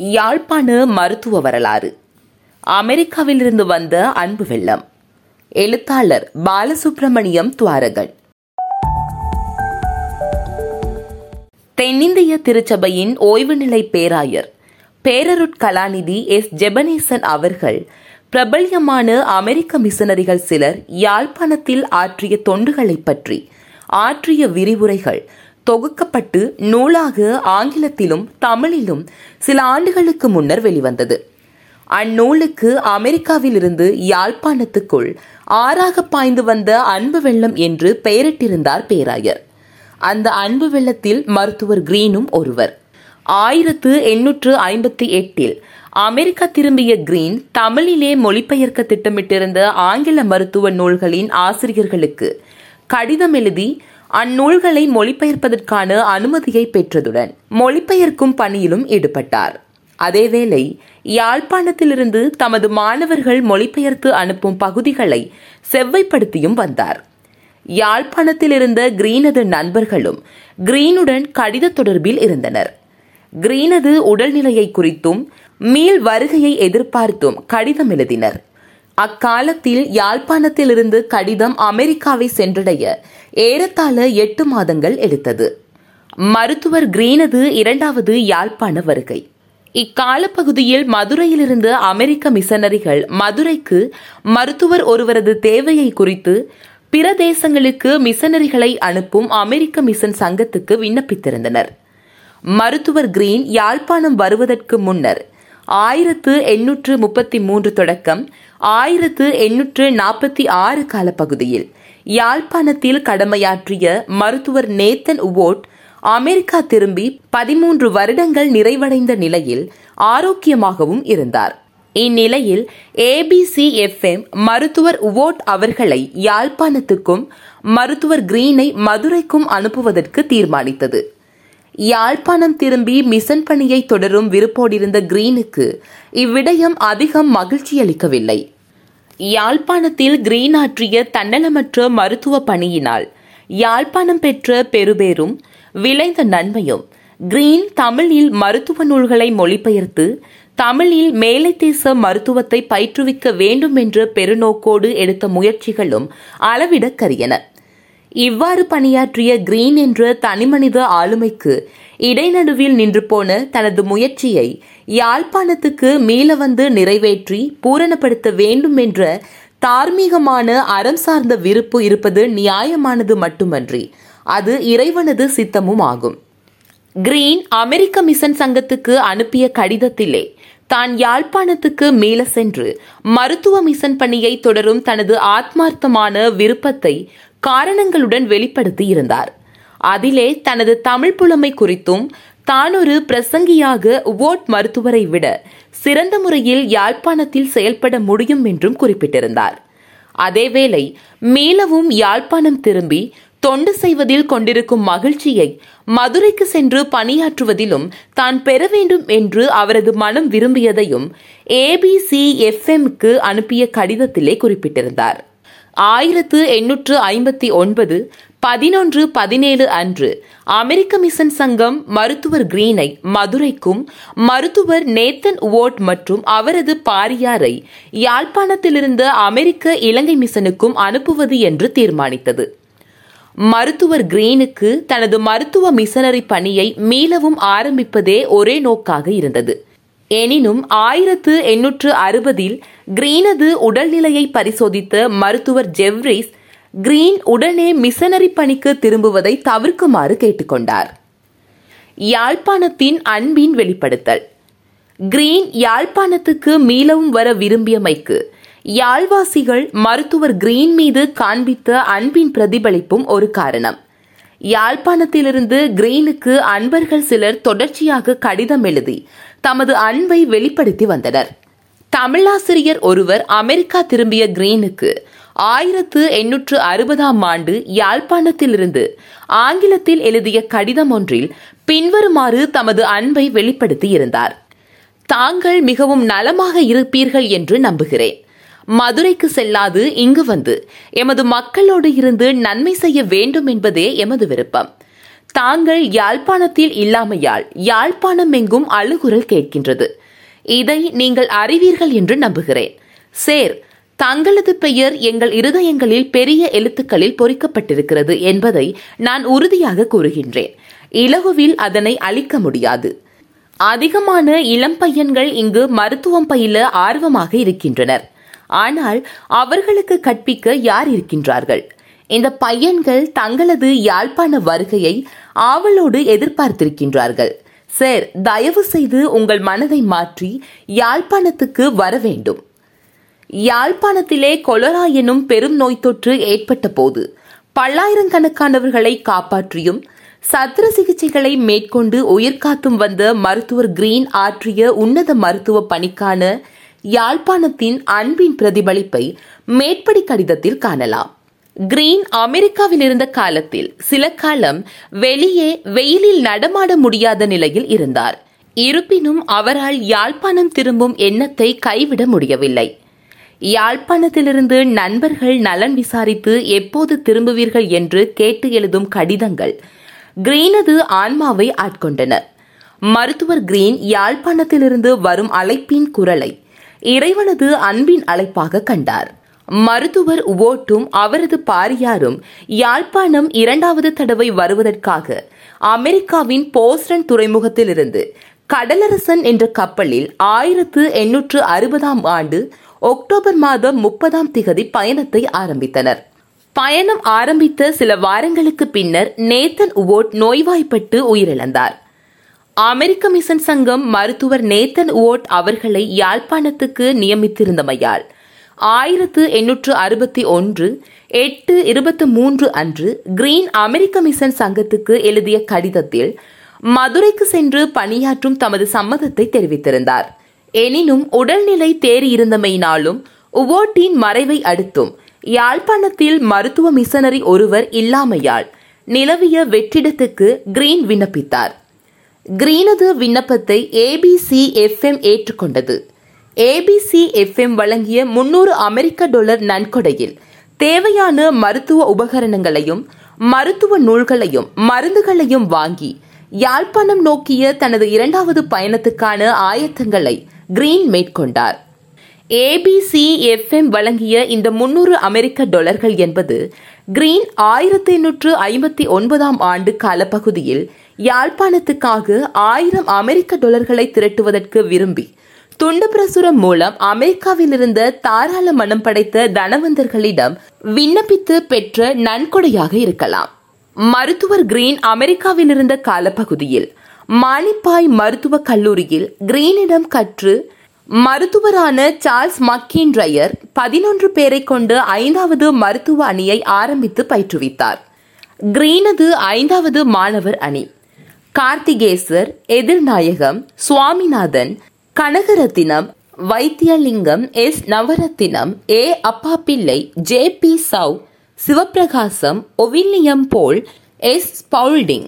யாழ்ப்பாண மருத்துவ வரலாறு. அமெரிக்காவிலிருந்து வந்த அன்பு வெள்ளம். எழுத்தாளர் பாலசுப்ரமணியம் துவாரகன். தென்னிந்திய திருச்சபையின் ஓய்வு நிலை பேராயர் பேரருட்கலாநிதி எஸ். ஜெபனேசன் அவர்கள் பிரபல்யமான அமெரிக்க மிஷனரிகள் சிலர் யாழ்ப்பாணத்தில் ஆற்றிய தொண்டுகளைப் பற்றி ஆற்றிய விரிவுரைகள் தொகுக்கப்பட்டு நூலாக ஆங்கிலத்திலும் தமிழிலும் சில ஆண்டுகளுக்கு முன்னர் வெளிவந்தது. அந்நூலுக்கு அமெரிக்காவிலிருந்து யாழ்ப்பாணத்துக்குள் ஆறாக பாய்ந்து வந்த அன்பு வெள்ளம் என்று பெயரிட்டிருந்தார் பேராயர். அந்த அன்பு வெள்ளத்தில் மருத்துவர் கிரீனும் ஒருவர். ஆயிரத்து எண்ணூற்று ஐம்பத்தி எட்டில் அமெரிக்கா திரும்பிய கிரீன் தமிழிலே மொழிபெயர்க்க திட்டமிட்டிருந்த ஆங்கில மருத்துவ நூல்களின் ஆசிரியர்களுக்கு கடிதம் எழுதி அந்நூல்களை மொழிபெயர்ப்பதற்கான அனுமதியை பெற்றதுடன் மொழிபெயர்க்கும் பணியிலும் ஈடுபட்டார். அதேவேளை யாழ்ப்பாணத்திலிருந்து தமது மாணவர்கள் மொழிபெயர்த்து அனுப்பும் பகுதிகளை செவ்வைப்படுத்தியும் வந்தார். யாழ்ப்பாணத்தில் இருந்த கிரீனது நண்பர்களும் கிரீனுடன் கடித தொடர்பில் இருந்தனர். கிரீனது உடல்நிலையை குறித்தும் மீள் வருகையை எதிர்பார்த்தும் கடிதம் எழுதினர். அக்காலத்தில் யாழ்ப்பாணத்திலிருந்து கடிதம் அமெரிக்காவை சென்றடைய ஏறத்தாழ எட்டு மாதங்கள் எடுத்தது. மருத்துவர் கிரீனது இரண்டாவது யாழ்ப்பாண வருகை. இக்கால பகுதியில் மதுரையிலிருந்து அமெரிக்க மிஷனரிகள் மதுரைக்கு மருத்துவர் ஒருவரது தேவையை குறித்து பிற தேசங்களுக்கு மிஷனரிகளை அனுப்பும் அமெரிக்க மிஷன் சங்கத்துக்கு விண்ணப்பித்திருந்தனர். மருத்துவர் கிரீன் யாழ்ப்பாணம் வருவதற்கு முன்னர் ஆயிரத்து எண்ணூற்று முப்பத்தி மூன்று தொடக்கம் ஆயிரத்து எண்ணூற்று நாற்பத்தி ஆறு காலப்பகுதியில் யாழ்ப்பாணத்தில் கடமையாற்றிய மருத்துவர் நேத்தன் உவோட் அமெரிக்கா திரும்பி பதிமூன்று வருடங்கள் நிறைவடைந்த நிலையில் ஆரோக்கியமாகவும் இருந்தார். இந்நிலையில் ஏபிசி எஃப்எம் மருத்துவர் உவோட் அவர்களை யாழ்ப்பாணத்துக்கும் மருத்துவர் கிரீனை மதுரைக்கும் அனுப்புவதற்கு தீர்மானித்தது. யாழ்ப்பாணம் திரும்பி மிஷன் பணியை தொடரும் விருப்போடிருந்த கிரீனுக்கு இவ்விடயம் அதிகம் மகிழ்ச்சியளிக்கவில்லை யாழ்ப்பாணத்தில் கிரீன் ஆற்றிய தன்னலமற்ற மருத்துவ பணியினால் யாழ்ப்பாணம் பெற்ற பெருபேரும் விளைந்த நன்மையும் கிரீன் தமிழில் மருத்துவ நூல்களை மொழிபெயர்த்து தமிழில் மேலை தேச மருத்துவத்தை பயிற்றுவிக்க வேண்டும் என்ற பெருநோக்கோடு எடுத்த முயற்சிகளும் அளவிடக்கரியன. இவ்வாறு பணியாற்றிய கிரீன் என்ற தனிமனித ஆளுமைக்கு இடைநடுவில் நின்று போன தனது முயற்சியை யாழ்ப்பாணத்துக்கு மீள வந்து நிறைவேற்றி பூரணப்படுத்த வேண்டும் என்ற தார்மீகமான அறம் சார்ந்த விருப்பு இருப்பது நியாயமானது மட்டுமன்றி அது இறைவனது சித்தமும் ஆகும். கிரீன் அமெரிக்க மிஷன் சங்கத்துக்கு அனுப்பிய கடிதத்திலே தான் யாழ்ப்பாணத்துக்கு மீள சென்று மருத்துவ மிஷன் பணியை தொடரும் தனது ஆத்மார்த்தமான விருப்பத்தை காரணங்களுடன் வெளிப்படுத்தி இருந்தார் அதிலே தனது தமிழ் புலமை குறித்தும் தான் ஒரு பிரசங்கியாக ஓட் மருத்துவரை விட சிறந்த முறையில் யாழ்ப்பாணத்தில் செயல்பட முடியும் என்றும் குறிப்பிட்டிருந்தார். அதேவேளை மீளவும் யாழ்ப்பாணம் திரும்பி தொண்டு செய்வதில் கொண்டிருக்கும் மகிழ்ச்சியை மதுரைக்கு சென்று பணியாற்றுவதிலும் தான் பெற வேண்டும் என்று அவரது மனம் விரும்பியதையும் ஏபிசி எஃப்எம்க்கு அனுப்பிய கடிதத்திலே குறிப்பிட்டிருந்தார். ஆயிரத்து எண்ணூற்று ஐம்பத்தி ஒன்பது பதினொன்று பதினேழு அன்று அமெரிக்க மிஷன் சங்கம் மருத்துவர் கிரீனை மதுரைக்கும் மருத்துவர் நேத்தன் ஓட் மற்றும் அவரது பாரியாரை யாழ்ப்பாணத்திலிருந்து அமெரிக்க இலங்கை மிஷனுக்கும் அனுப்புவது என்று தீர்மானித்தது. மருத்துவர் கிரீனுக்கு தனது மருத்துவ மிஷனரி பணியை மீளவும் ஆரம்பிப்பதே ஒரே நோக்காக இருந்தது. எனினும் ஆயிரத்து எண்ணூற்று அறுபதில் கிரீனது உடல்நிலையை பரிசோதித்த மருத்துவர் ஜெவ்ரிஸ் கிரீன் உடனே மிஷனரி பணிக்கு திரும்புவதை தவிர்க்குமாறு கேட்டுக்கொண்டார். யாழ்ப்பாணத்தின் அன்பின் வெளிப்படுத்தல். கிரீன் யாழ்ப்பாணத்துக்கு மீளவும் வர விரும்பியமைக்கு யாழ்வாசிகள் மருத்துவர் கிரீன் மீது காண்பித்த அன்பின் பிரதிபலிப்பும் ஒரு காரணம். யாழ்ப்பாணத்திலிருந்து கிரீனுக்கு அன்பர்கள் சிலர் தொடர்ச்சியாக கடிதம் எழுதி தமது அன்பை வெளிப்படுத்தி வந்தனர். தமிழாசிரியர் ஒருவர் அமெரிக்கா திரும்பிய கிரீனுக்கு ஆயிரத்து எண்ணூற்று அறுபதாம் ஆண்டு யாழ்ப்பாணத்திலிருந்து ஆங்கிலத்தில் எழுதிய கடிதம் ஒன்றில் பின்வருமாறு தமது அன்பை வெளிப்படுத்தியிருந்தார். தாங்கள் மிகவும் நலமாக இருப்பீர்கள் என்று நம்புகிறேன். மதுரைக்கு செல்லாது இங்கு வந்து. எமது மக்களோடு இருந்து நன்மை செய்ய வேண்டும் என்பதே எமது விருப்பம். தாங்கள் யாழ்ப்பாணத்தில் இல்லாமையால் யாழ்ப்பாணம் எங்கும் அழுகுரல் கேட்கின்றது. இதை நீங்கள் அறிவீர்கள் என்று நம்புகிறேன். சேர் தங்களது பெயர் எங்கள் இருதயங்களில் பெரிய எழுத்துக்களில் பொறிக்கப்பட்டிருக்கிறது என்பதை நான் உறுதியாக கூறுகின்றேன். இலகுவில் அதனை அழிக்க முடியாது. அதிகமான இளம் பையன்கள் இங்கு மருத்துவம் பயில ஆர்வமாக இருக்கின்றனர். ஆனால் அவர்களுக்கு கற்பிக்க யார் இருக்கின்றார்கள்? இந்த பையன்கள் தங்களது யாழ்ப்பாண வருகையை ஆவலோடு எதிர்பார்த்திருக்கின்றார்கள். சார் தயவு செய்து உங்கள் மனதை மாற்றி யாழ்ப்பாணத்துக்கு வர வேண்டும். யாழ்ப்பாணத்திலே கொலரா எனும் பெரும் நோய் தொற்று ஏற்பட்ட போது பல்லாயிரக்கணக்கானவர்களை காப்பாற்றியும் சத்திர சிகிச்சைகளை மேற்கொண்டு உயிர்காத்தும் வந்த மருத்துவர் கிரீன் ஆற்றிய உன்னத மருத்துவ பணிக்கான யாழ்ப்பாணத்தின் அன்பின் பிரதிபலிப்பை மேற்படி கடிதத்தில் காணலாம். கிரீன் அமெரிக்காவில் இருந்த காலத்தில் சில காலம் வெளியே வெயிலில் நடமாட முடியாத நிலையில் இருந்தார். இருப்பினும் அவரால் யாழ்ப்பாணம் திரும்பும் எண்ணத்தை கைவிட முடியவில்லை. யாழ்ப்பாணத்திலிருந்து நண்பர்கள் நலன் விசாரித்து எப்போது திரும்புவீர்கள் என்று கேட்டு எழுதும் கடிதங்கள் கிரீனது ஆன்மாவை ஆட்கொண்டன. மருத்துவர் கிரீன் யாழ்ப்பாணத்திலிருந்து வரும் அழைப்பின் குரலை இறைவனது அன்பின் அழைப்பாக கண்டார். மருத்துவர் ஓட்டும் அவரது பாரியாரும் யாழ்ப்பாணம் இரண்டாவது தடவை வருவதற்காக அமெரிக்காவின் போஸ்டன் துறைமுகத்திலிருந்து கடலரசன் என்ற கப்பலில் ஆயிரத்து எண்ணூற்று அறுபதாம் ஆண்டு அக்டோபர் மாதம் முப்பதாம் திகதி பயணத்தை ஆரம்பித்தனர். பயணம் ஆரம்பித்த சில வாரங்களுக்கு பின்னர் நேத்தன் உவோட் நோய்வாய்ப்பட்டு உயிரிழந்தார். அமெரிக்க மிஷன் சங்கம் மருத்துவர் நேத்தன் உவோட் அவர்களை யாழ்ப்பாணத்துக்கு நியமித்திருந்தமையால் ஆயிரத்து எண்ணூற்று அறுபத்தி ஒன்று எட்டு இருபத்தி மூன்று அன்று கிரீன் அமெரிக்க மிஷன் சங்கத்துக்கு எழுதிய கடிதத்தில் மதுரைக்கு சென்று பணியாற்றும் தமது சம்மதத்தை தெரிவித்திருந்தார். எனினும் உடல்நிலை தேறியிருந்தமையினாலும் உவோட்டின் மறைவை அடுத்தும் யாழ்ப்பாணத்தில் மருத்துவ மிஷனரி ஒருவர் இல்லாமையால் நிலவிய வெற்றிடத்துக்கு கிரீன் விண்ணப்பித்தார். கிரீனது விண்ணப்பத்தை ஏபிசி எஃப்எம் ஏற்றுக்கொண்டது. ஏபிசி எஃப்எம் வழங்கிய முன்னூறு அமெரிக்க டாலர் நன்கொடையில் தேவையான மருத்துவ உபகரணங்களையும் மருத்துவ நூல்களையும் மருந்துகளையும் வாங்கி யாழ்ப்பாணம் நோக்கிய தனது இரண்டாவது பயணத்துக்கான ஆயத்தங்களை கிரீன் மேற்கொண்டார். ஏபிசி எஃப்எம் வழங்கிய இந்த முன்னூறு அமெரிக்க டாலர்கள் என்பது கிரீன் ஆயிரத்தி எண்ணூற்று ஐம்பத்தி ஒன்பதாம் ஆண்டு காலப்பகுதியில் யாழ்ப்பாணத்துக்காக ஆயிரம் அமெரிக்க டாலர்களை திரட்டுவதற்கு விரும்பி துண்டு பிரசுரம் மூலம் அமெரிக்காவில் இருந்த தாராள மனம் படைத்த தனவந்தர்களிடம் விண்ணப்பித்து பெற்ற நன்கொடையாக இருக்கலாம். மருத்துவர் கிரீன் அமெரிக்காவில் இருந்த காலப்பகுதியில் மானிப்பாய் மருத்துவக் கல்லூரியில் கிரீனிடம் கற்று மருத்துவரான சார்ல்ஸ் மக்கின் ரயர் பதினொன்று பேரை கொண்டு ஐந்தாவது மருத்துவ அணியை ஆரம்பித்து பயிற்றுவித்தார். கிரீனது ஐந்தாவது மாணவர் அணி. Karthikesar Ethirnayagam Swaminathan Kanagaratnam Vaithilingam S Navaratnam A Appapillai J P Chou Sivaprakasam O William Paul S Boulding.